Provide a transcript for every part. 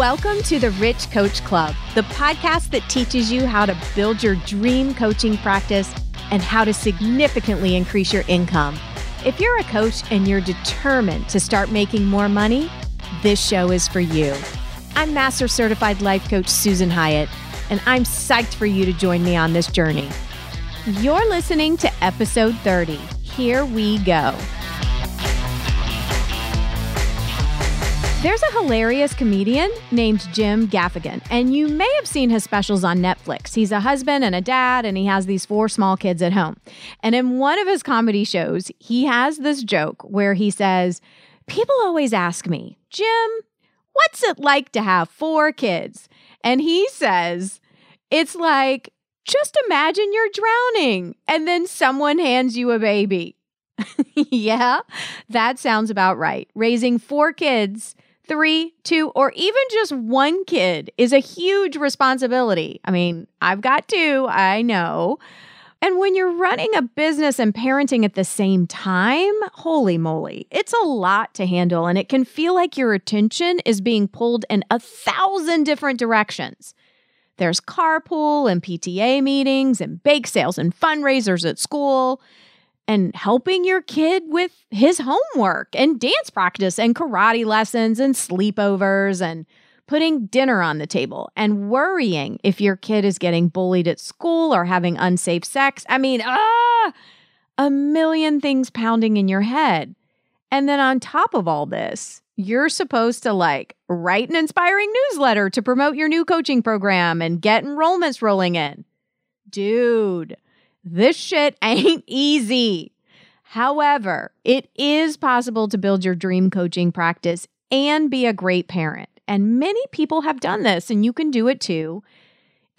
Welcome to the Rich Coach Club, the podcast that teaches you how to build your dream coaching practice and how to significantly increase your income. If you're a coach and you're determined to start making more money, this show is for you. I'm Master Certified Life Coach Susan Hyatt, and I'm psyched for you to join me on this journey. You're listening to episode 30. Here we go. There's a hilarious comedian named Jim Gaffigan, and you may have seen his specials on Netflix. He's a husband and a dad, and he has these four small kids at home. And in one of his comedy shows, he has this joke where he says, People always ask me, Jim, what's it like to have four kids? And he says, It's like, just imagine you're drowning, and then someone hands you a baby. yeah, that sounds about right. Raising four kids three, two, or even just one kid is a huge responsibility. I mean, I've got two, I know. And when you're running a business and parenting at the same time, holy moly, it's a lot to handle. And it can feel like your attention is being pulled in a thousand different directions. There's carpool and PTA meetings and bake sales and fundraisers at school and helping your kid with his homework and dance practice and karate lessons and sleepovers and putting dinner on the table and worrying if your kid is getting bullied at school or having unsafe sex. I mean, ah, a million things pounding in your head. And then on top of all this, you're supposed to like write an inspiring newsletter to promote your new coaching program and get enrollments rolling in. Dude, this shit ain't easy. However, it is possible to build your dream coaching practice and be a great parent. And many people have done this, and you can do it too.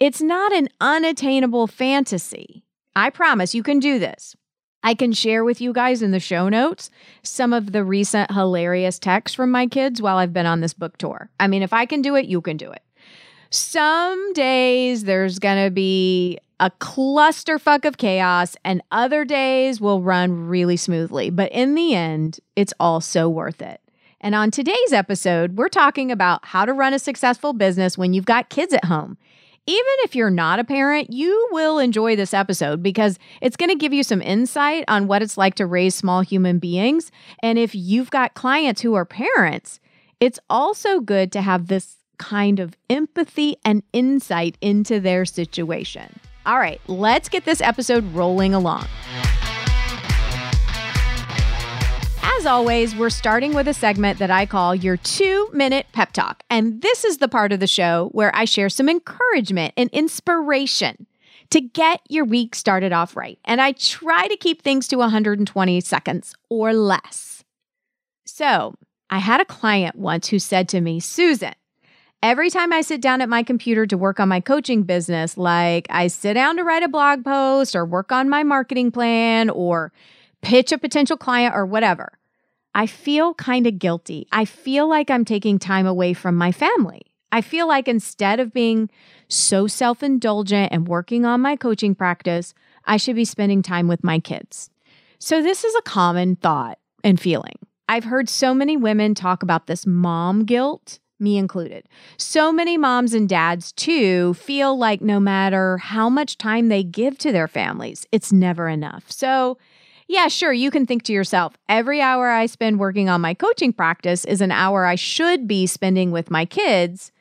It's not an unattainable fantasy. I promise you can do this. I can share with you guys in the show notes some of the recent hilarious texts from my kids while I've been on this book tour. I mean, if I can do it, you can do it. Some days there's going to be a clusterfuck of chaos, and other days will run really smoothly. But in the end, it's all so worth it. And on today's episode, we're talking about how to run a successful business when you've got kids at home. Even if you're not a parent, you will enjoy this episode because it's going to give you some insight on what it's like to raise small human beings. And if you've got clients who are parents, it's also good to have this kind of empathy and insight into their situation. All right, let's get this episode rolling along. As always, we're starting with a segment that I call your two minute pep talk. And this is the part of the show where I share some encouragement and inspiration to get your week started off right. And I try to keep things to 120 seconds or less. So I had a client once who said to me, Susan, Every time I sit down at my computer to work on my coaching business, like I sit down to write a blog post or work on my marketing plan or pitch a potential client or whatever, I feel kind of guilty. I feel like I'm taking time away from my family. I feel like instead of being so self indulgent and working on my coaching practice, I should be spending time with my kids. So, this is a common thought and feeling. I've heard so many women talk about this mom guilt me included. So many moms and dads, too, feel like no matter how much time they give to their families, it's never enough. So, yeah, sure, you can think to yourself, every hour I spend working on my coaching practice is an hour I should be spending with my kids.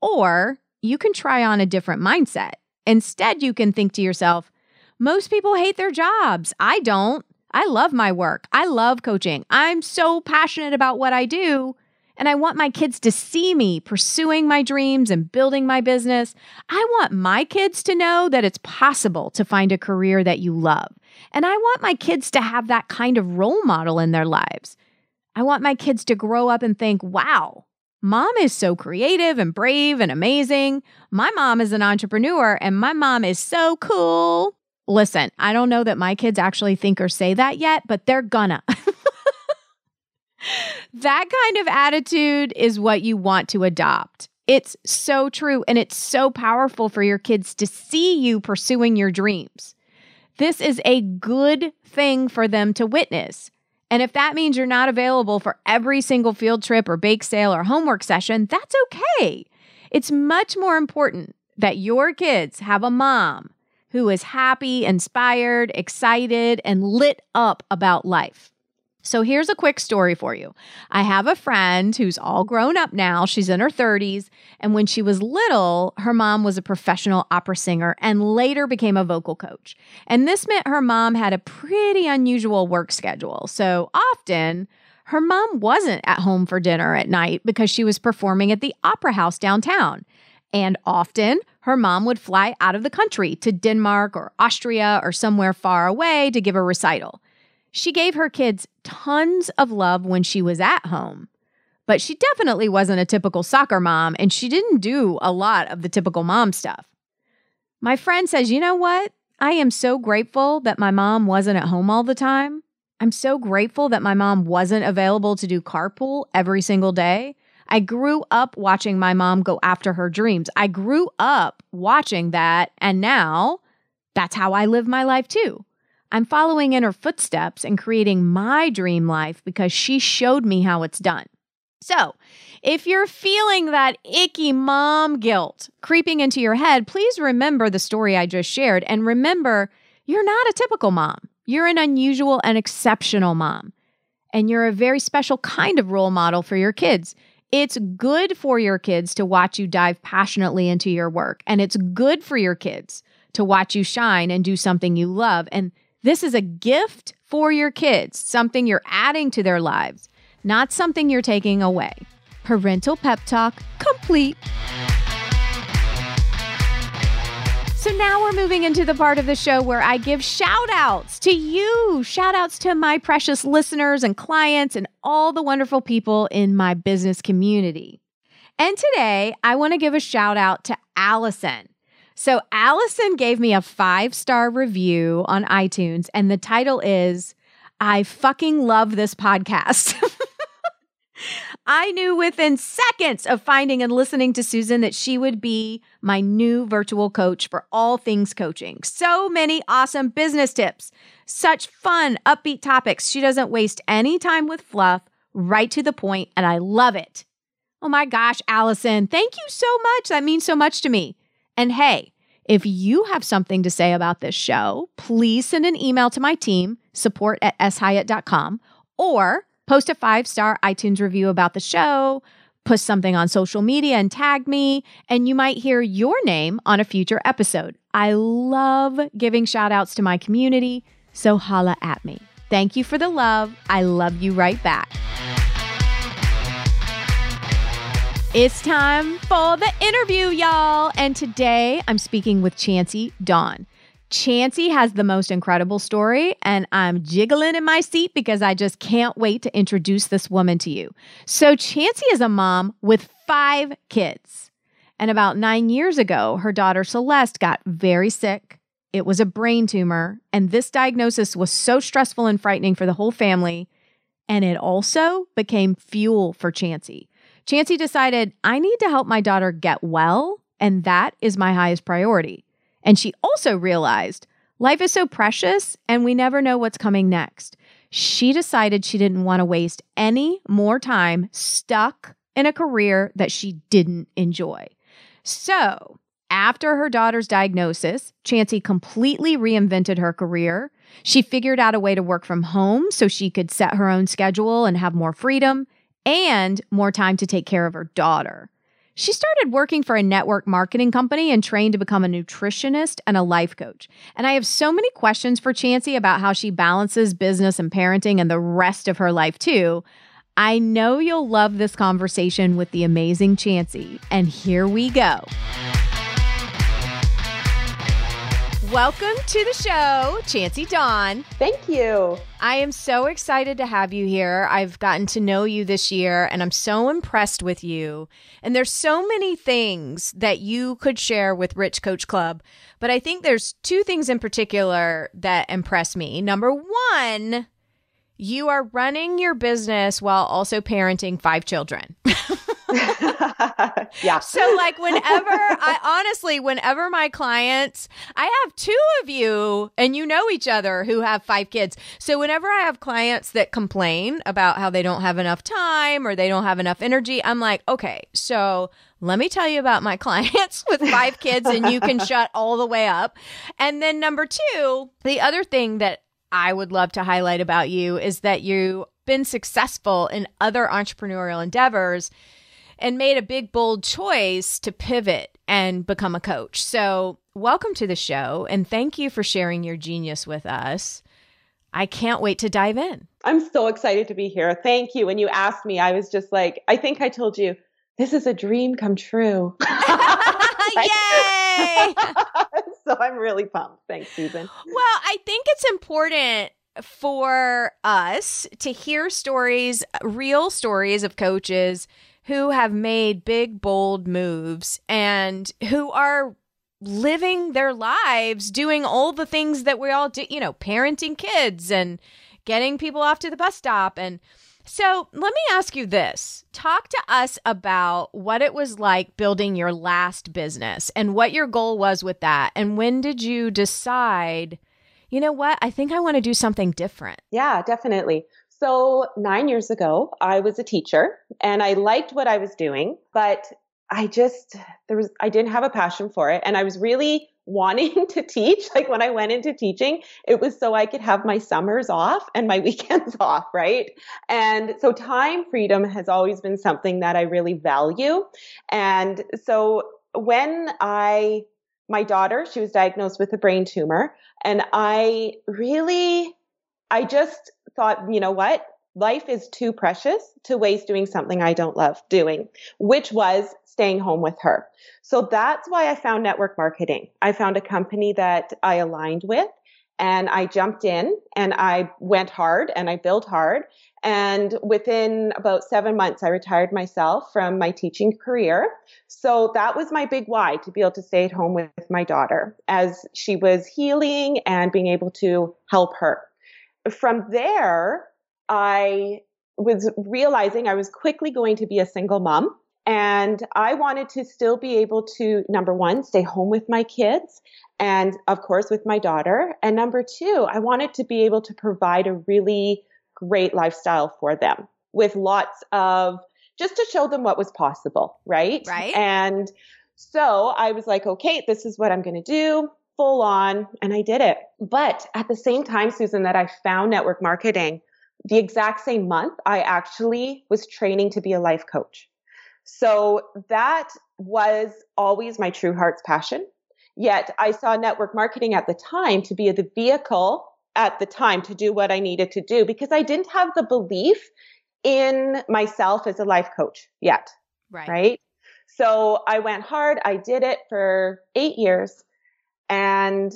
Or you can try on a different mindset. Instead, you can think to yourself, most people hate their jobs. I don't. I love my work. I love coaching. I'm so passionate about what I do. And I want my kids to see me pursuing my dreams and building my business. I want my kids to know that it's possible to find a career that you love. And I want my kids to have that kind of role model in their lives. I want my kids to grow up and think, wow, mom is so creative and brave and amazing. My mom is an entrepreneur and my mom is so cool. Listen, I don't know that my kids actually think or say that yet, but they're gonna. that kind of attitude is what you want to adopt. It's so true and it's so powerful for your kids to see you pursuing your dreams. This is a good thing for them to witness. And if that means you're not available for every single field trip or bake sale or homework session, that's okay. It's much more important that your kids have a mom who is happy, inspired, excited, and lit up about life. So here's a quick story for you. I have a friend who's all grown up now. She's in her 30s. And when she was little, her mom was a professional opera singer and later became a vocal coach. And this meant her mom had a pretty unusual work schedule. So often, her mom wasn't at home for dinner at night because she was performing at the opera house downtown. And often, her mom would fly out of the country to Denmark or Austria or somewhere far away to give a recital. She gave her kids tons of love when she was at home, but she definitely wasn't a typical soccer mom and she didn't do a lot of the typical mom stuff. My friend says, You know what? I am so grateful that my mom wasn't at home all the time. I'm so grateful that my mom wasn't available to do carpool every single day. I grew up watching my mom go after her dreams. I grew up watching that, and now that's how I live my life too. I'm following in her footsteps and creating my dream life because she showed me how it's done. So, if you're feeling that icky mom guilt creeping into your head, please remember the story I just shared and remember you're not a typical mom. You're an unusual and exceptional mom. And you're a very special kind of role model for your kids. It's good for your kids to watch you dive passionately into your work, and it's good for your kids to watch you shine and do something you love. And this is a gift for your kids, something you're adding to their lives, not something you're taking away. Parental pep talk complete. So now we're moving into the part of the show where I give shout outs to you, shout outs to my precious listeners and clients and all the wonderful people in my business community. And today I want to give a shout out to Allison. So Allison gave me a five star review on iTunes, and the title is I fucking love this podcast. I knew within seconds of finding and listening to Susan that she would be my new virtual coach for all things coaching. So many awesome business tips, such fun, upbeat topics. She doesn't waste any time with fluff, right to the point, and I love it. Oh my gosh, Allison, thank you so much. That means so much to me. And hey, if you have something to say about this show, please send an email to my team, support at shyatt.com, or post a five star iTunes review about the show, post something on social media and tag me, and you might hear your name on a future episode. I love giving shout outs to my community, so holla at me. Thank you for the love. I love you right back. It's time for the interview, y'all. And today I'm speaking with Chanci Dawn. Chanci has the most incredible story, and I'm jiggling in my seat because I just can't wait to introduce this woman to you. So, Chanci is a mom with five kids. And about nine years ago, her daughter Celeste got very sick. It was a brain tumor, and this diagnosis was so stressful and frightening for the whole family. And it also became fuel for Chanci. Chanci decided, I need to help my daughter get well, and that is my highest priority. And she also realized life is so precious and we never know what's coming next. She decided she didn't want to waste any more time stuck in a career that she didn't enjoy. So, after her daughter's diagnosis, Chanci completely reinvented her career. She figured out a way to work from home so she could set her own schedule and have more freedom and more time to take care of her daughter. She started working for a network marketing company and trained to become a nutritionist and a life coach. And I have so many questions for Chanci about how she balances business and parenting and the rest of her life, too. I know you'll love this conversation with the amazing Chanci. And here we go. Welcome to the show, Chanci Dawn. Thank you. I am so excited to have you here. I've gotten to know you this year and I'm so impressed with you. And there's so many things that you could share with Rich Coach Club, but I think there's two things in particular that impress me. Number one, you are running your business while also parenting five children. Yeah. So like whenever I honestly, whenever my clients, I have two of you and you know each other who have five kids. So whenever I have clients that complain about how they don't have enough time or they don't have enough energy, I'm like, okay, so let me tell you about my clients with five kids and you can shut all the way up. And then number two, the other thing that I would love to highlight about you is that you've been successful in other entrepreneurial endeavors and made a big, bold choice to pivot and become a coach. So, welcome to the show and thank you for sharing your genius with us. I can't wait to dive in. I'm so excited to be here. Thank you. When you asked me, I was just like, I think I told you, this is a dream come true. Yay! so I'm really pumped. Thanks, Susan. Well, I think it's important for us to hear stories, real stories of coaches who have made big, bold moves and who are living their lives doing all the things that we all do, you know, parenting kids and getting people off to the bus stop. And so let me ask you this talk to us about what it was like building your last business and what your goal was with that. And when did you decide? You know what? I think I want to do something different. Yeah, definitely. So, nine years ago, I was a teacher and I liked what I was doing, but I just, there was, I didn't have a passion for it. And I was really wanting to teach. Like when I went into teaching, it was so I could have my summers off and my weekends off, right? And so time freedom has always been something that I really value. And so when I, my daughter, she was diagnosed with a brain tumor, and I really, I just thought, you know what? Life is too precious to waste doing something I don't love doing, which was staying home with her. So that's why I found network marketing. I found a company that I aligned with and I jumped in and I went hard and I built hard. And within about seven months, I retired myself from my teaching career. So that was my big why to be able to stay at home with my daughter as she was healing and being able to help her from there, I was realizing I was quickly going to be a single mom. And I wanted to still be able to, number one, stay home with my kids and, of course, with my daughter. And number two, I wanted to be able to provide a really great lifestyle for them with lots of just to show them what was possible, right? Right. And so I was like, okay, this is what I'm going to do full on and I did it. But at the same time, Susan, that I found network marketing, the exact same month, I actually was training to be a life coach. So that was always my true heart's passion. Yet I saw network marketing at the time to be the vehicle at the time to do what I needed to do because I didn't have the belief in myself as a life coach yet. Right. Right. So I went hard. I did it for eight years and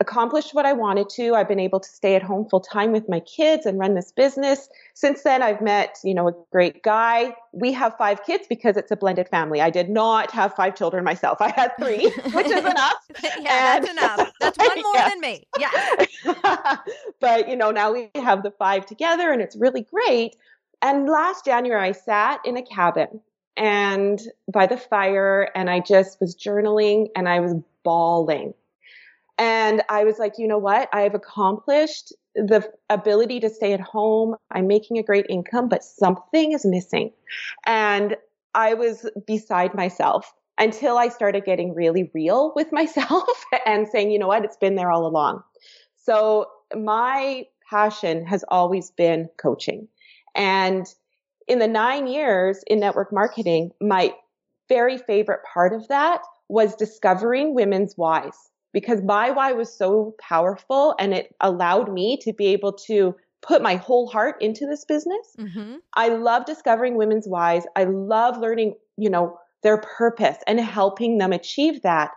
accomplished what I wanted to. I've been able to stay at home full time with my kids and run this business. Since then, I've met, you know, a great guy. We have five kids because it's a blended family. I did not have five children myself. I had three, which is enough. yeah, and, that's enough. That's one more yeah. than me. Yeah. but, you know, now we have the five together and it's really great. And last January, I sat in a cabin and by the fire and I just was journaling and I was bawling and I was like, you know what? I've accomplished the ability to stay at home. I'm making a great income, but something is missing. And I was beside myself until I started getting really real with myself and saying, you know what? It's been there all along. So my passion has always been coaching. And in the nine years in network marketing, my very favorite part of that was discovering women's whys because my why was so powerful and it allowed me to be able to put my whole heart into this business. Mm-hmm. I love discovering women's whys. I love learning, you know, their purpose and helping them achieve that.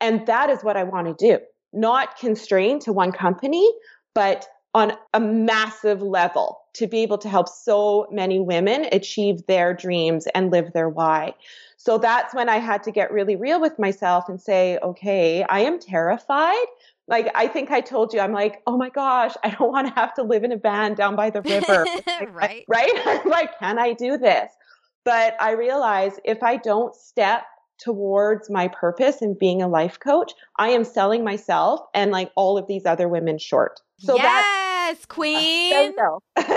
And that is what I want to do. Not constrained to one company, but on a massive level to be able to help so many women achieve their dreams and live their why. So that's when I had to get really real with myself and say, okay, I am terrified. Like, I think I told you, I'm like, oh my gosh, I don't want to have to live in a van down by the river. right. Right. I'm like, can I do this? But I realize if I don't step towards my purpose and being a life coach, I am selling myself and like all of these other women short. So yes, queen. Uh,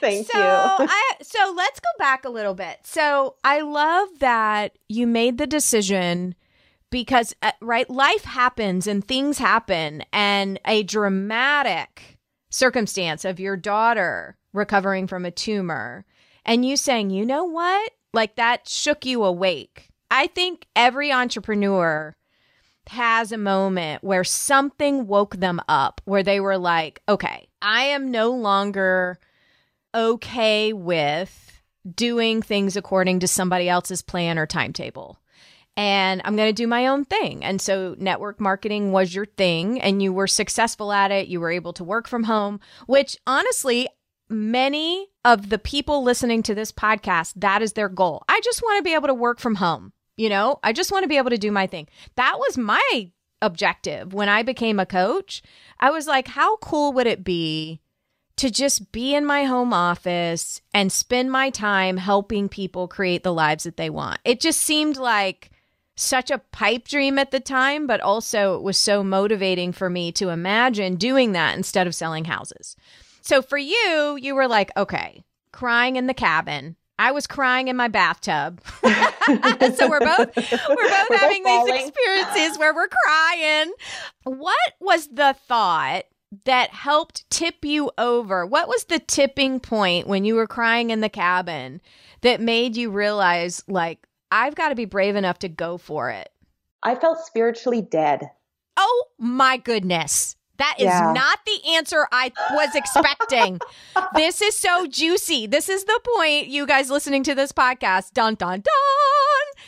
Thank so you. I, so let's go back a little bit. So I love that you made the decision because uh, right life happens and things happen and a dramatic circumstance of your daughter recovering from a tumor and you saying, "You know what? Like that shook you awake." I think every entrepreneur has a moment where something woke them up where they were like, "Okay, I am no longer okay with doing things according to somebody else's plan or timetable." and I'm going to do my own thing. And so network marketing was your thing and you were successful at it. You were able to work from home, which honestly, many of the people listening to this podcast, that is their goal. I just want to be able to work from home. You know, I just want to be able to do my thing. That was my objective when I became a coach. I was like, how cool would it be to just be in my home office and spend my time helping people create the lives that they want? It just seemed like such a pipe dream at the time, but also it was so motivating for me to imagine doing that instead of selling houses. So for you, you were like, okay, crying in the cabin. I was crying in my bathtub. so we're both we're both we're having both these experiences where we're crying. What was the thought that helped tip you over? What was the tipping point when you were crying in the cabin that made you realize like I've got to be brave enough to go for it. I felt spiritually dead. Oh my goodness. That is yeah. not the answer I was expecting. this is so juicy. This is the point, you guys listening to this podcast. Dun, dun, dun.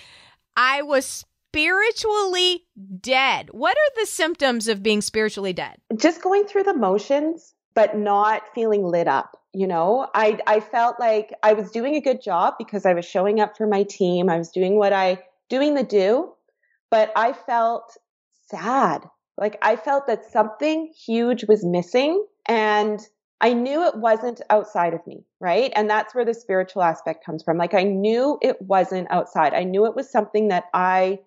I was spiritually dead. What are the symptoms of being spiritually dead? Just going through the motions, but not feeling lit up you know i i felt like i was doing a good job because i was showing up for my team i was doing what i doing the do but i felt sad like i felt that something huge was missing and i knew it wasn't outside of me right and that's where the spiritual aspect comes from like i knew it wasn't outside i knew it was something that i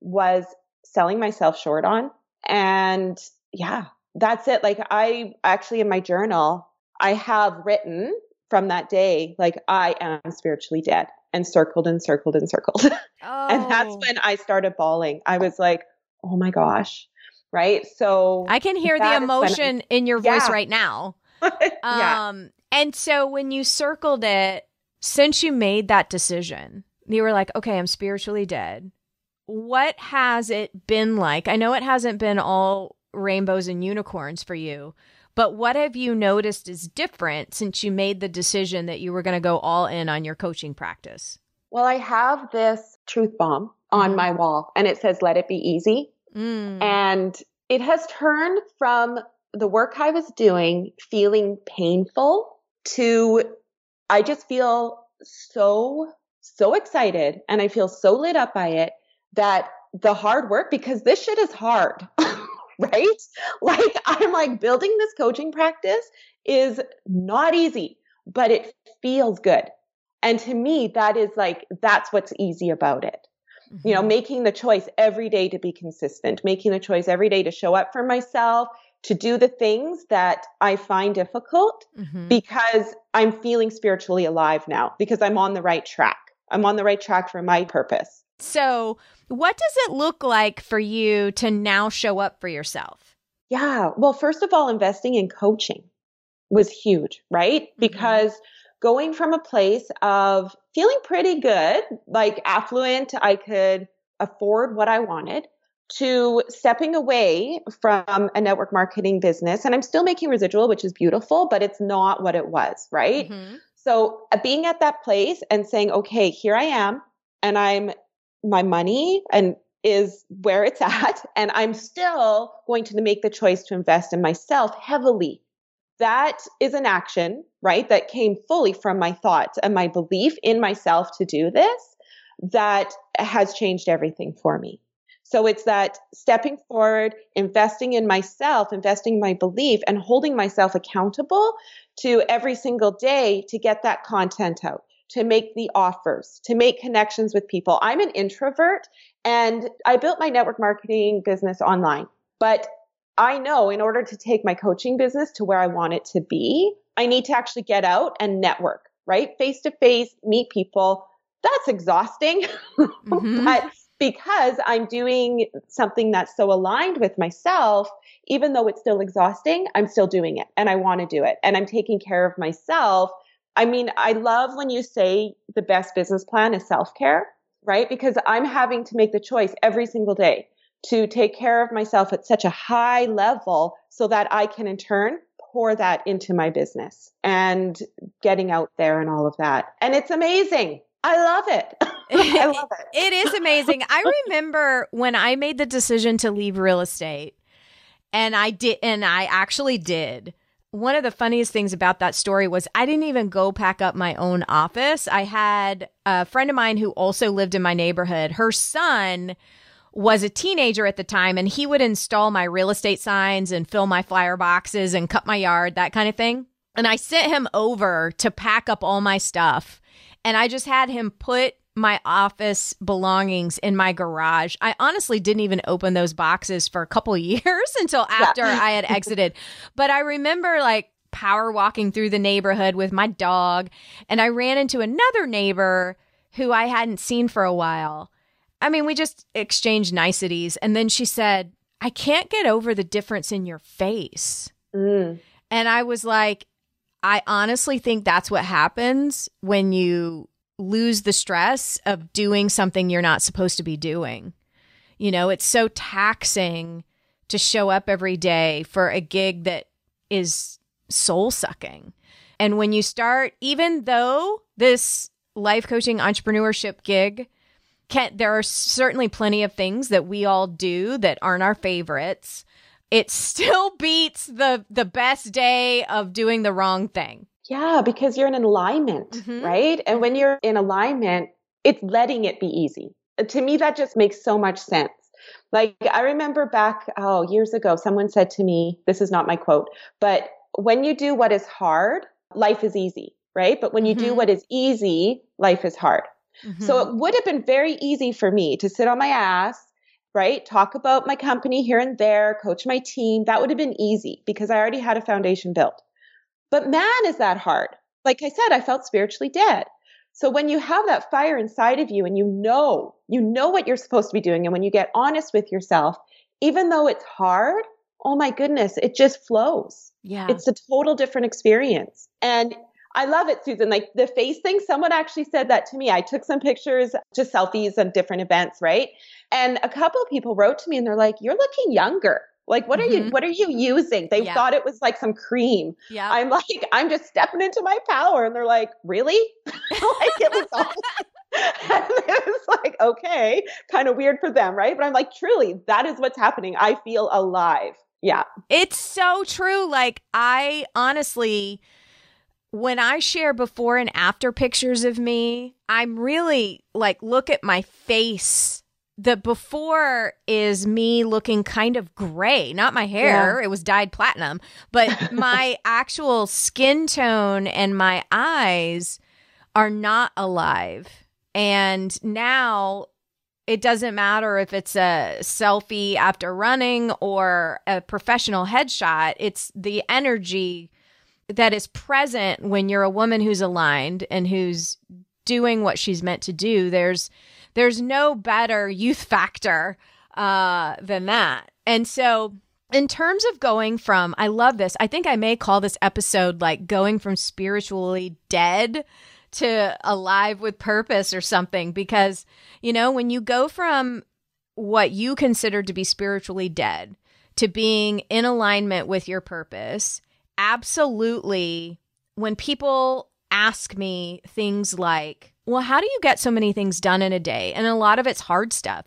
was selling myself short on and yeah that's it like i actually in my journal I have written from that day, like, I am spiritually dead and circled and circled and circled. Oh. and that's oh. when I started bawling. I was like, oh my gosh. Right. So I can hear the emotion I, in your voice yeah. right now. yeah. Um, and so when you circled it, since you made that decision, you were like, okay, I'm spiritually dead. What has it been like? I know it hasn't been all rainbows and unicorns for you, but what have you noticed is different since you made the decision that you were going to go all in on your coaching practice? Well, I have this truth bomb on mm-hmm. my wall and it says, let it be easy. Mm. And it has turned from the work I was doing feeling painful to I just feel so, so excited and I feel so lit up by it that the hard work, because this shit is hard. right? Like I'm like building this coaching practice is not easy, but it feels good. And to me, that is like, that's what's easy about it. Mm-hmm. You know, mm-hmm. making the choice every day to be consistent, making the choice every day to show up for myself, to do the things that I find difficult mm-hmm. because I'm feeling spiritually alive now, because I'm on the right track. I'm on the right track for my purpose. So, what does it look like for you to now show up for yourself? Yeah. Well, first of all, investing in coaching was huge, right? Mm-hmm. Because going from a place of feeling pretty good, like affluent, I could afford what I wanted, to stepping away from a network marketing business. And I'm still making residual, which is beautiful, but it's not what it was, right? Mm-hmm. So uh, being at that place and saying, okay, here I am, and I'm my money and is where it's at. And I'm still going to make the choice to invest in myself heavily. That is an action, right? That came fully from my thoughts and my belief in myself to do this that has changed everything for me. So it's that stepping forward, investing in myself, investing in my belief, and holding myself accountable to every single day to get that content out to make the offers, to make connections with people. I'm an introvert and I built my network marketing business online. But I know in order to take my coaching business to where I want it to be, I need to actually get out and network, right? Face to face, meet people. That's exhausting. Mm-hmm. but because I'm doing something that's so aligned with myself, even though it's still exhausting, I'm still doing it and I want to do it and I'm taking care of myself. I mean, I love when you say the best business plan is self care, right? Because I'm having to make the choice every single day to take care of myself at such a high level so that I can in turn pour that into my business and getting out there and all of that. And it's amazing. I love it. I love it. it is amazing. I remember when I made the decision to leave real estate and I did and I actually did. One of the funniest things about that story was I didn't even go pack up my own office. I had a friend of mine who also lived in my neighborhood. Her son was a teenager at the time and he would install my real estate signs and fill my flyer boxes and cut my yard, that kind of thing. And I sent him over to pack up all my stuff. And I just had him put my office belongings in my garage. I honestly didn't even open those boxes for a couple years until after yeah. I had exited. But I remember like power walking through the neighborhood with my dog and I ran into another neighbor who I hadn't seen for a while. I mean, we just exchanged niceties. And then she said, I can't get over the difference in your face. Mm. And I was like, I honestly think that's what happens when you lose the stress of doing something you're not supposed to be doing. You know, it's so taxing to show up every day for a gig that is soul sucking. And when you start, even though this life coaching entrepreneurship gig can there are certainly plenty of things that we all do that aren't our favorites. It still beats the the best day of doing the wrong thing. Yeah, because you're in alignment, mm-hmm. right? And when you're in alignment, it's letting it be easy. To me, that just makes so much sense. Like I remember back, oh, years ago, someone said to me, this is not my quote, but when you do what is hard, life is easy, right? But when you mm-hmm. do what is easy, life is hard. Mm-hmm. So it would have been very easy for me to sit on my ass, right? Talk about my company here and there, coach my team. That would have been easy because I already had a foundation built. But man, is that hard. Like I said, I felt spiritually dead. So when you have that fire inside of you and you know, you know what you're supposed to be doing, and when you get honest with yourself, even though it's hard, oh my goodness, it just flows. Yeah. It's a total different experience. And I love it, Susan. Like the face thing, someone actually said that to me. I took some pictures, just selfies at different events, right? And a couple of people wrote to me and they're like, You're looking younger. Like, what mm-hmm. are you mm-hmm. what are you using? They yeah. thought it was like some cream. Yeah. I'm like, I'm just stepping into my power. And they're like, Really? like it was all and it was like, okay, kind of weird for them, right? But I'm like, truly, that is what's happening. I feel alive. Yeah. It's so true. Like, I honestly when I share before and after pictures of me, I'm really like, look at my face. The before is me looking kind of gray, not my hair. Yeah. It was dyed platinum, but my actual skin tone and my eyes are not alive. And now it doesn't matter if it's a selfie after running or a professional headshot, it's the energy that is present when you're a woman who's aligned and who's doing what she's meant to do. There's there's no better youth factor uh, than that. And so in terms of going from I love this. I think I may call this episode like going from spiritually dead to alive with purpose or something because you know when you go from what you consider to be spiritually dead to being in alignment with your purpose absolutely when people ask me things like, well, how do you get so many things done in a day? And a lot of it's hard stuff.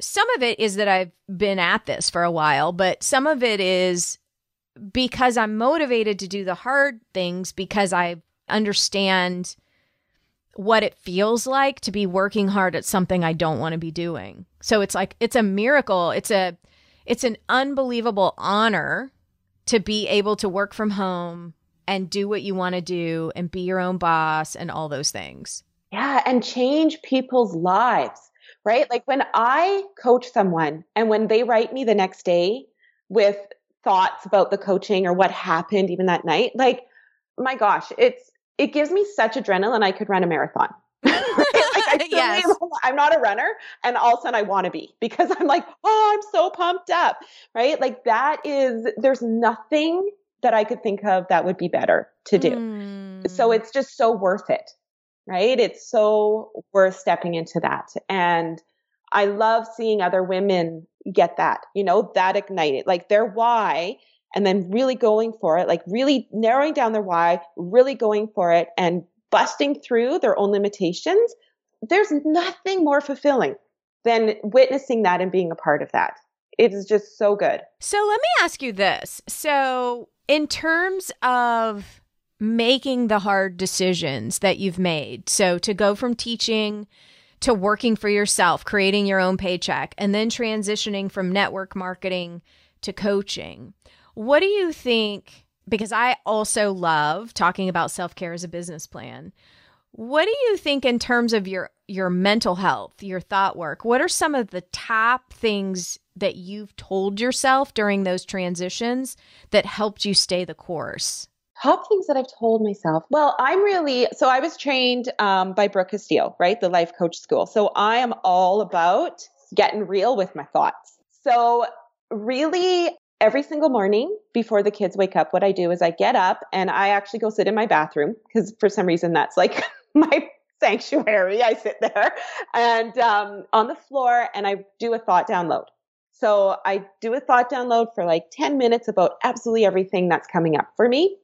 Some of it is that I've been at this for a while, but some of it is because I'm motivated to do the hard things because I understand what it feels like to be working hard at something I don't want to be doing. So it's like it's a miracle. It's a it's an unbelievable honor to be able to work from home and do what you want to do and be your own boss and all those things. Yeah, and change people's lives, right? Like when I coach someone and when they write me the next day with thoughts about the coaching or what happened even that night, like my gosh, it's it gives me such adrenaline I could run a marathon. yes. I'm not a runner and all of a sudden I want to be because I'm like, oh, I'm so pumped up. Right? Like that is there's nothing that I could think of that would be better to do. Mm. So it's just so worth it, right? It's so worth stepping into that. And I love seeing other women get that, you know, that ignited, like their why, and then really going for it, like really narrowing down their why, really going for it and busting through their own limitations. There's nothing more fulfilling than witnessing that and being a part of that. It is just so good. So let me ask you this. So in terms of making the hard decisions that you've made, so to go from teaching to working for yourself, creating your own paycheck, and then transitioning from network marketing to coaching, what do you think? Because I also love talking about self care as a business plan. What do you think in terms of your your mental health, your thought work? What are some of the top things that you've told yourself during those transitions that helped you stay the course? Top things that I've told myself. Well, I'm really so I was trained um, by Brooke Castillo, right, the life coach school. So I am all about getting real with my thoughts. So really, every single morning before the kids wake up, what I do is I get up and I actually go sit in my bathroom because for some reason that's like my sanctuary. I sit there and um, on the floor and I do a thought download. So I do a thought download for like 10 minutes about absolutely everything that's coming up for me.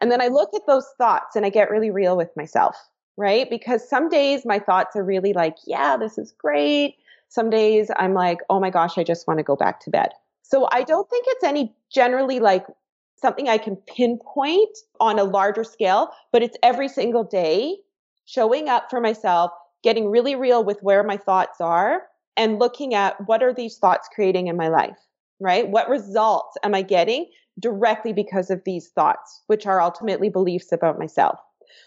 And then I look at those thoughts and I get really real with myself, right? Because some days my thoughts are really like, yeah, this is great. Some days I'm like, oh my gosh, I just want to go back to bed. So I don't think it's any generally like something I can pinpoint on a larger scale, but it's every single day showing up for myself, getting really real with where my thoughts are and looking at what are these thoughts creating in my life, right? What results am I getting directly because of these thoughts, which are ultimately beliefs about myself.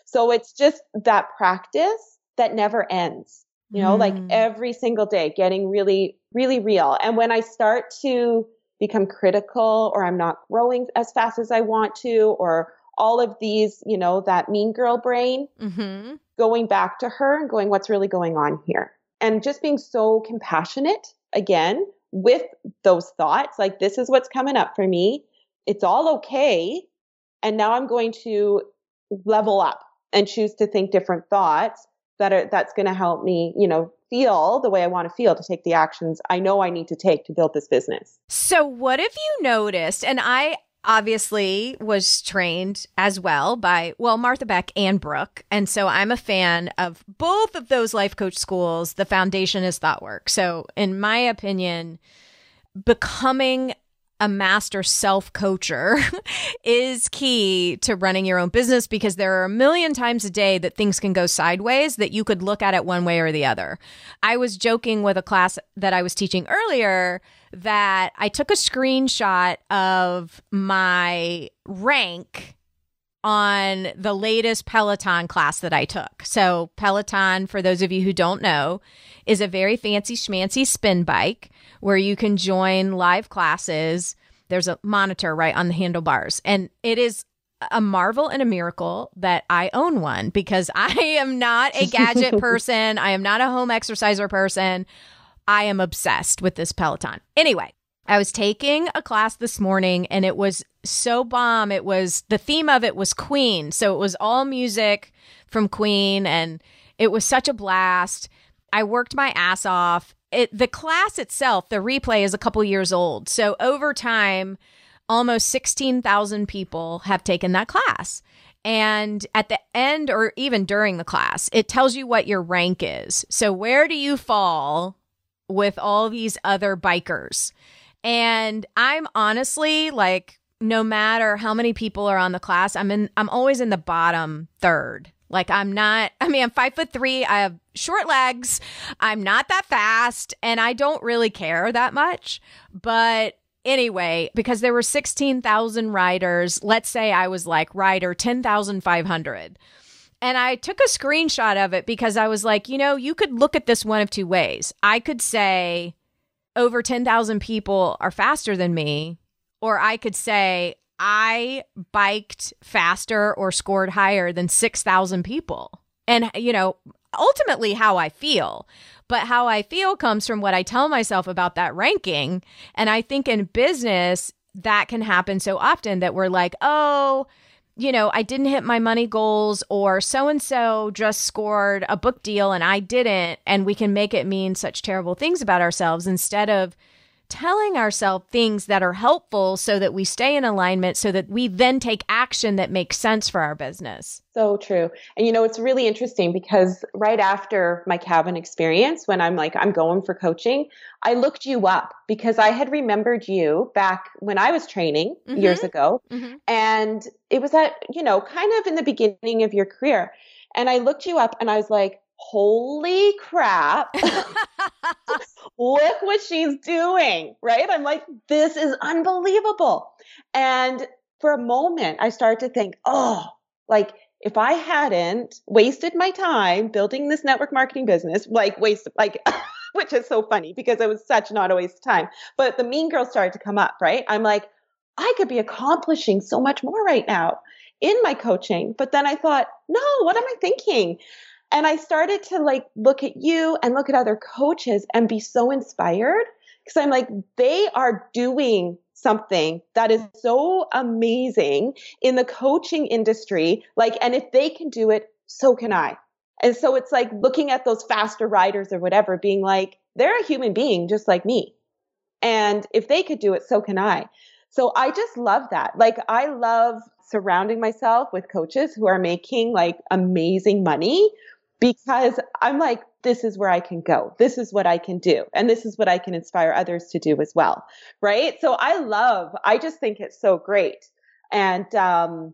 So it's just that practice that never ends, you know, mm. like every single day getting really, really real. And when I start to become critical or I'm not growing as fast as I want to, or all of these, you know, that mean girl brain, mm-hmm. Going back to her and going, what's really going on here? and just being so compassionate again with those thoughts like this is what's coming up for me. It's all okay. And now i'm going to level up and choose to think different thoughts that are that's going to help me you know feel the way i want to feel to take the actions i know i need to take to build this business. So what have you noticed? And i obviously was trained as well by well Martha Beck and Brooke. And so I'm a fan of both of those life coach schools. The foundation is thought work so in my opinion becoming a master self coacher is key to running your own business because there are a million times a day that things can go sideways that you could look at it one way or the other. I was joking with a class that I was teaching earlier that I took a screenshot of my rank on the latest Peloton class that I took. So, Peloton, for those of you who don't know, is a very fancy schmancy spin bike where you can join live classes. There's a monitor right on the handlebars, and it is a marvel and a miracle that I own one because I am not a gadget person. I am not a home exerciser person. I am obsessed with this Peloton. Anyway, I was taking a class this morning and it was so bomb. It was the theme of it was Queen. So it was all music from Queen and it was such a blast. I worked my ass off. It the class itself, the replay is a couple years old. So over time, almost 16,000 people have taken that class. And at the end or even during the class, it tells you what your rank is. So where do you fall with all these other bikers. And I'm honestly like, no matter how many people are on the class, I'm in, I'm always in the bottom third. Like I'm not, I mean, I'm five foot three. I have short legs. I'm not that fast and I don't really care that much. But anyway, because there were 16,000 riders, let's say I was like rider 10,500. And I took a screenshot of it because I was like, you know, you could look at this one of two ways. I could say over 10,000 people are faster than me, or I could say I biked faster or scored higher than 6,000 people. And, you know, ultimately how I feel. But how I feel comes from what I tell myself about that ranking. And I think in business, that can happen so often that we're like, oh, you know, I didn't hit my money goals, or so and so just scored a book deal and I didn't. And we can make it mean such terrible things about ourselves instead of telling ourselves things that are helpful so that we stay in alignment so that we then take action that makes sense for our business. So true. And you know, it's really interesting because right after my cabin experience, when I'm like, I'm going for coaching, I looked you up because I had remembered you back when I was training mm-hmm. years ago. Mm-hmm. And it was at, you know, kind of in the beginning of your career. And I looked you up and I was like, holy crap. Look what she's doing, right? I'm like, this is unbelievable. And for a moment, I started to think, oh, like if I hadn't wasted my time building this network marketing business, like waste, like, which is so funny because it was such not a waste of time. But the mean girls started to come up, right? I'm like, I could be accomplishing so much more right now in my coaching. But then I thought, no, what am I thinking? And I started to like look at you and look at other coaches and be so inspired because I'm like, they are doing something that is so amazing in the coaching industry. Like, and if they can do it, so can I. And so it's like looking at those faster riders or whatever, being like, they're a human being just like me. And if they could do it, so can I. So I just love that. Like, I love surrounding myself with coaches who are making like amazing money because I'm like, this is where I can go. This is what I can do. And this is what I can inspire others to do as well. Right. So I love, I just think it's so great. And, um,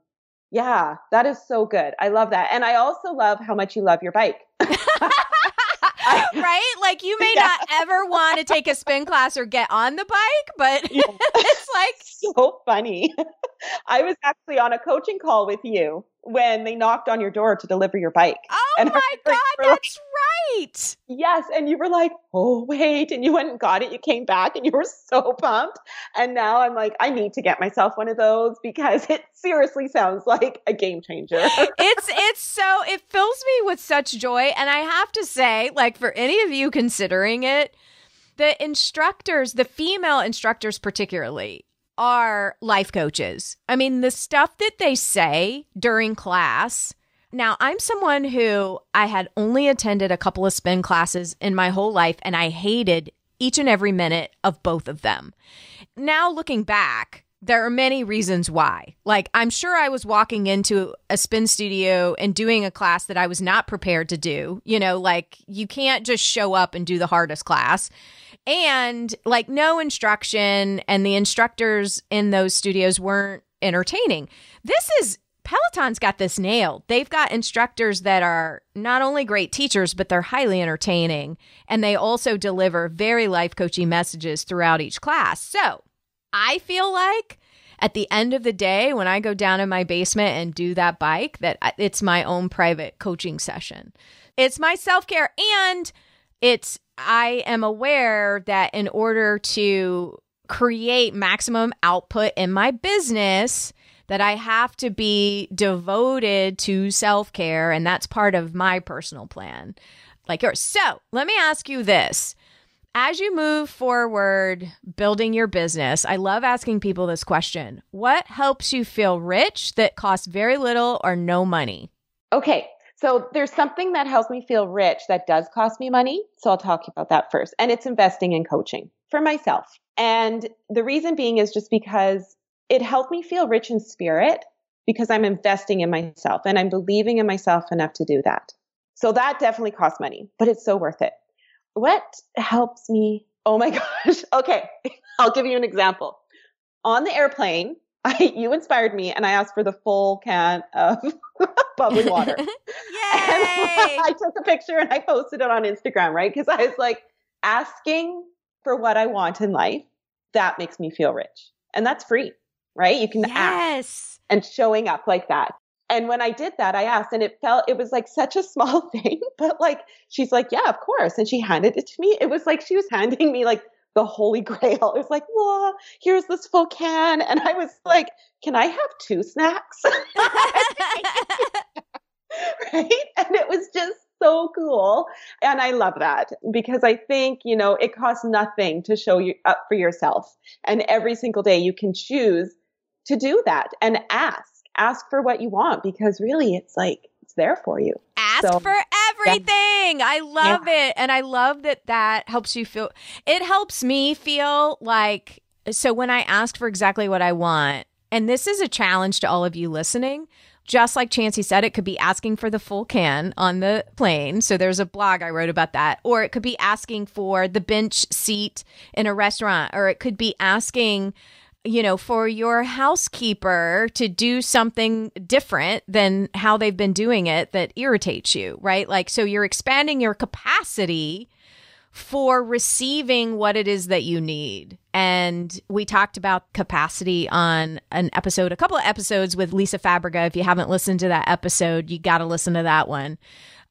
yeah, that is so good. I love that. And I also love how much you love your bike. right? Like you may yeah. not ever want to take a spin class or get on the bike, but it's like so funny. I was actually on a coaching call with you when they knocked on your door to deliver your bike. Oh and my god, that's like, right. Yes, and you were like, "Oh, wait." And you went and got it. You came back and you were so pumped. And now I'm like, I need to get myself one of those because it seriously sounds like a game changer. it's it's so it fills me with such joy and I have to say, like for any of you considering it, the instructors, the female instructors particularly, are life coaches. I mean, the stuff that they say during class. Now, I'm someone who I had only attended a couple of spin classes in my whole life, and I hated each and every minute of both of them. Now, looking back, there are many reasons why. Like, I'm sure I was walking into a spin studio and doing a class that I was not prepared to do. You know, like, you can't just show up and do the hardest class and like no instruction and the instructors in those studios weren't entertaining. This is Peloton's got this nailed. They've got instructors that are not only great teachers, but they're highly entertaining. And they also deliver very life coaching messages throughout each class. So I feel like at the end of the day, when I go down in my basement and do that bike, that uh, it's my own private coaching session. It's my self care and it's I am aware that in order to create maximum output in my business, that I have to be devoted to self care, and that's part of my personal plan, like yours. So let me ask you this. As you move forward building your business, I love asking people this question What helps you feel rich that costs very little or no money? Okay, so there's something that helps me feel rich that does cost me money. So I'll talk about that first. And it's investing in coaching for myself. And the reason being is just because it helped me feel rich in spirit because I'm investing in myself and I'm believing in myself enough to do that. So that definitely costs money, but it's so worth it. What helps me? Oh my gosh. Okay. I'll give you an example. On the airplane, I, you inspired me and I asked for the full can of bubbly water. Yay! I took a picture and I posted it on Instagram, right? Because I was like asking for what I want in life that makes me feel rich. And that's free, right? You can yes. ask and showing up like that. And when I did that, I asked, and it felt, it was like such a small thing, but like, she's like, yeah, of course. And she handed it to me. It was like she was handing me like the holy grail. It was like, well, here's this full can. And I was like, can I have two snacks? right? And it was just so cool. And I love that because I think, you know, it costs nothing to show you up for yourself. And every single day you can choose to do that and ask, ask for what you want because really it's like, it's there for you. Ask so, for everything. I love yeah. it. And I love that that helps you feel, it helps me feel like, so when I ask for exactly what I want, and this is a challenge to all of you listening, just like Chanci said, it could be asking for the full can on the plane. So there's a blog I wrote about that. Or it could be asking for the bench seat in a restaurant. Or it could be asking, you know, for your housekeeper to do something different than how they've been doing it that irritates you, right? Like, so you're expanding your capacity for receiving what it is that you need. And we talked about capacity on an episode, a couple of episodes with Lisa Fabrega. If you haven't listened to that episode, you got to listen to that one.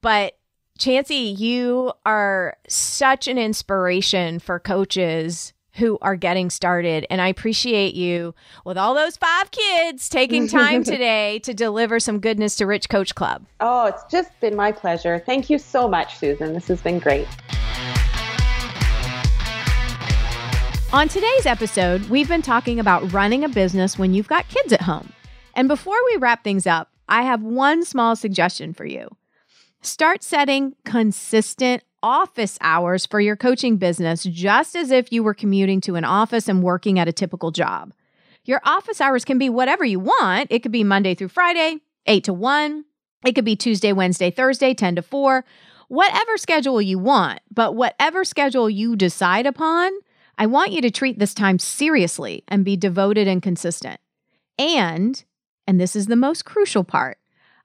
But Chanci, you are such an inspiration for coaches who are getting started. And I appreciate you with all those five kids taking time today to deliver some goodness to Rich Coach Club. Oh, it's just been my pleasure. Thank you so much, Susan. This has been great. On today's episode, we've been talking about running a business when you've got kids at home. And before we wrap things up, I have one small suggestion for you. Start setting consistent office hours for your coaching business, just as if you were commuting to an office and working at a typical job. Your office hours can be whatever you want. It could be Monday through Friday, 8 to 1. It could be Tuesday, Wednesday, Thursday, 10 to 4. Whatever schedule you want, but whatever schedule you decide upon, I want you to treat this time seriously and be devoted and consistent. And, and this is the most crucial part,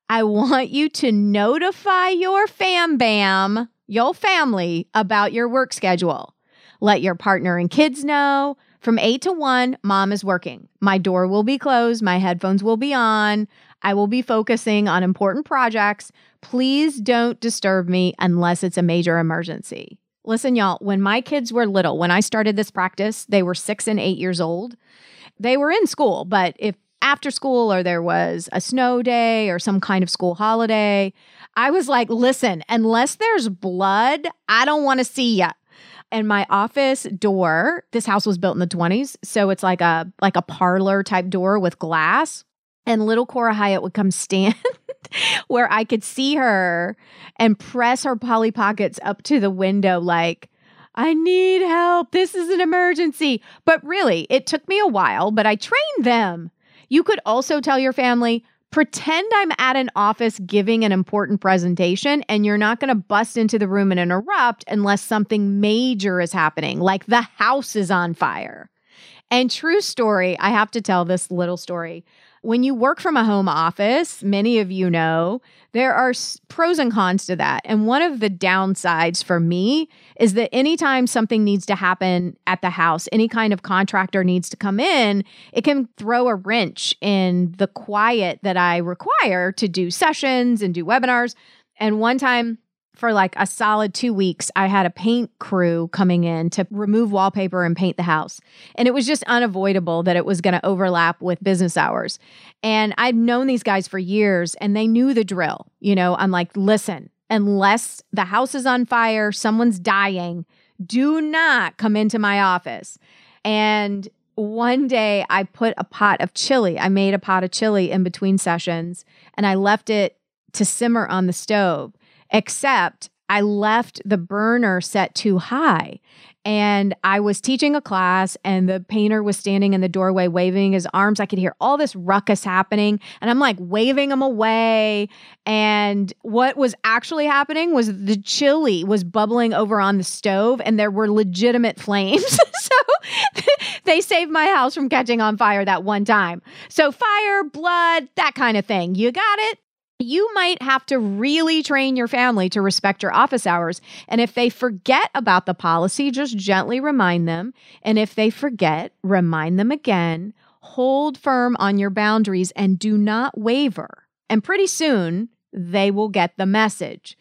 I want you to notify your fam bam, your family, about your work schedule. Let your partner and kids know. From 8 to 1, mom is working. My door will be closed. My headphones will be on. I will be focusing on important projects. Please don't disturb me unless it's a major emergency. Listen, y'all, when my kids were little, when I started this practice, they were six and eight years old. They were in school, but if after school or there was a snow day or some kind of school holiday, I was like, listen, unless there's blood, I don't want to see ya. And my office door, this house was built in the 20s, so it's like a like a parlor type door with glass. And little Cora Hyatt would come stand where I could see her and press her Polly Pockets up to the window, like, I need help. This is an emergency. But really, it took me a while, but I trained them. You could also tell your family, pretend I'm at an office giving an important presentation, and you're not going to bust into the room and interrupt unless something major is happening, like the house is on fire. And true story, I have to tell this little story. When you work from a home office, many of you know, there are pros and cons to that. And one of the downsides for me is that anytime something needs to happen at the house, any kind of contractor needs to come in, it can throw a wrench in the quiet that I require to do sessions and do webinars. And one time, for like a solid two weeks, I had a paint crew coming in to remove wallpaper and paint the house. And it was just unavoidable that it was going to overlap with business hours. And I'd known these guys for years and they knew the drill. You know, I'm like, listen, unless the house is on fire, someone's dying, do not come into my office. And one day I put a pot of chili, I made a pot of chili in between sessions and I left it to simmer on the stove except I left the burner set too high. And I was teaching a class, and the painter was standing in the doorway waving his arms. I could hear all this ruckus happening, and I'm like waving him away. And what was actually happening was the chili was bubbling over on the stove, and there were legitimate flames. so they saved my house from catching on fire that one time. So, fire, blood, that kind of thing. You got it? You might have to really train your family to respect your office hours. And if they forget about the policy, just gently remind them. And if they forget, remind them again. Hold firm on your boundaries and do not waver. And pretty soon, they will get the message.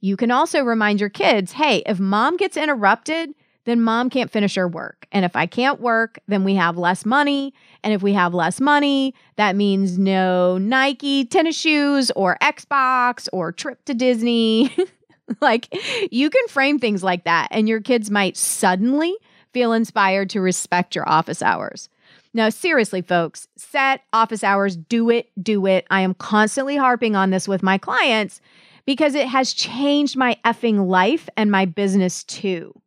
You can also remind your kids hey, if mom gets interrupted, then mom can't finish her work. And if I can't work, then we have less money. And if we have less money, that means no Nike tennis shoes or Xbox or trip to Disney. like you can frame things like that, and your kids might suddenly feel inspired to respect your office hours. Now, seriously, folks, set office hours, do it, do it. I am constantly harping on this with my clients because it has changed my effing life and my business too.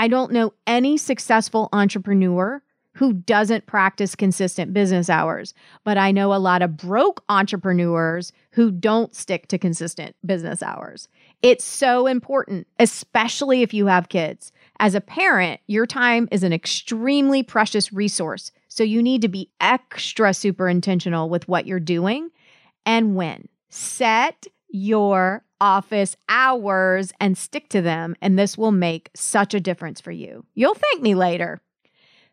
I don't know any successful entrepreneur who doesn't practice consistent business hours, but I know a lot of broke entrepreneurs who don't stick to consistent business hours. It's so important, especially if you have kids. As a parent, your time is an extremely precious resource. So you need to be extra super intentional with what you're doing and when. Set your office hours and stick to them, and this will make such a difference for you. You'll thank me later.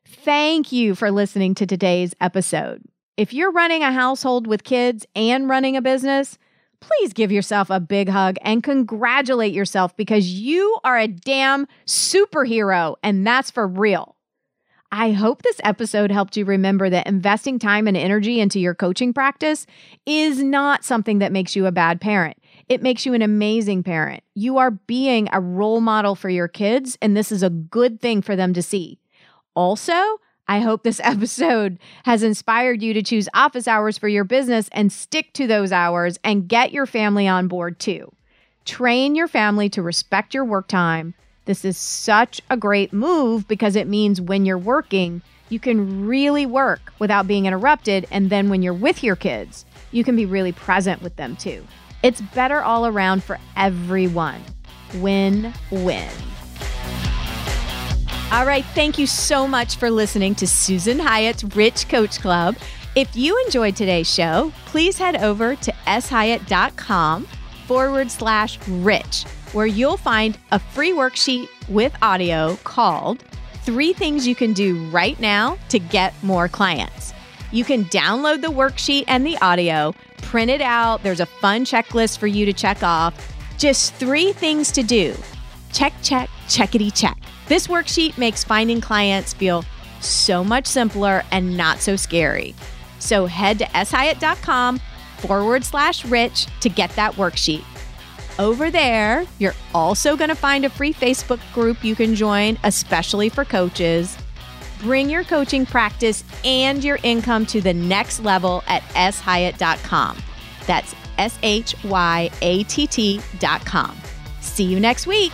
Thank you for listening to today's episode. If you're running a household with kids and running a business, please give yourself a big hug and congratulate yourself because you are a damn superhero, and that's for real. I hope this episode helped you remember that investing time and energy into your coaching practice is not something that makes you a bad parent. It makes you an amazing parent. You are being a role model for your kids, and this is a good thing for them to see. Also, I hope this episode has inspired you to choose office hours for your business and stick to those hours and get your family on board too. Train your family to respect your work time. This is such a great move because it means when you're working, you can really work without being interrupted. And then when you're with your kids, you can be really present with them too. It's better all around for everyone. Win win. All right. Thank you so much for listening to Susan Hyatt's Rich Coach Club. If you enjoyed today's show, please head over to shyatt.com forward slash rich, where you'll find a free worksheet with audio called Three Things You Can Do Right Now to Get More Clients. You can download the worksheet and the audio, print it out. There's a fun checklist for you to check off. Just three things to do. Check, check, checkity check. This worksheet makes finding clients feel so much simpler and not so scary. So head to shyatt.com forward slash rich to get that worksheet. Over there, you're also going to find a free Facebook group you can join, especially for coaches. Bring your coaching practice and your income to the next level at shyatt.com. That's S H Y A T T.com. See you next week.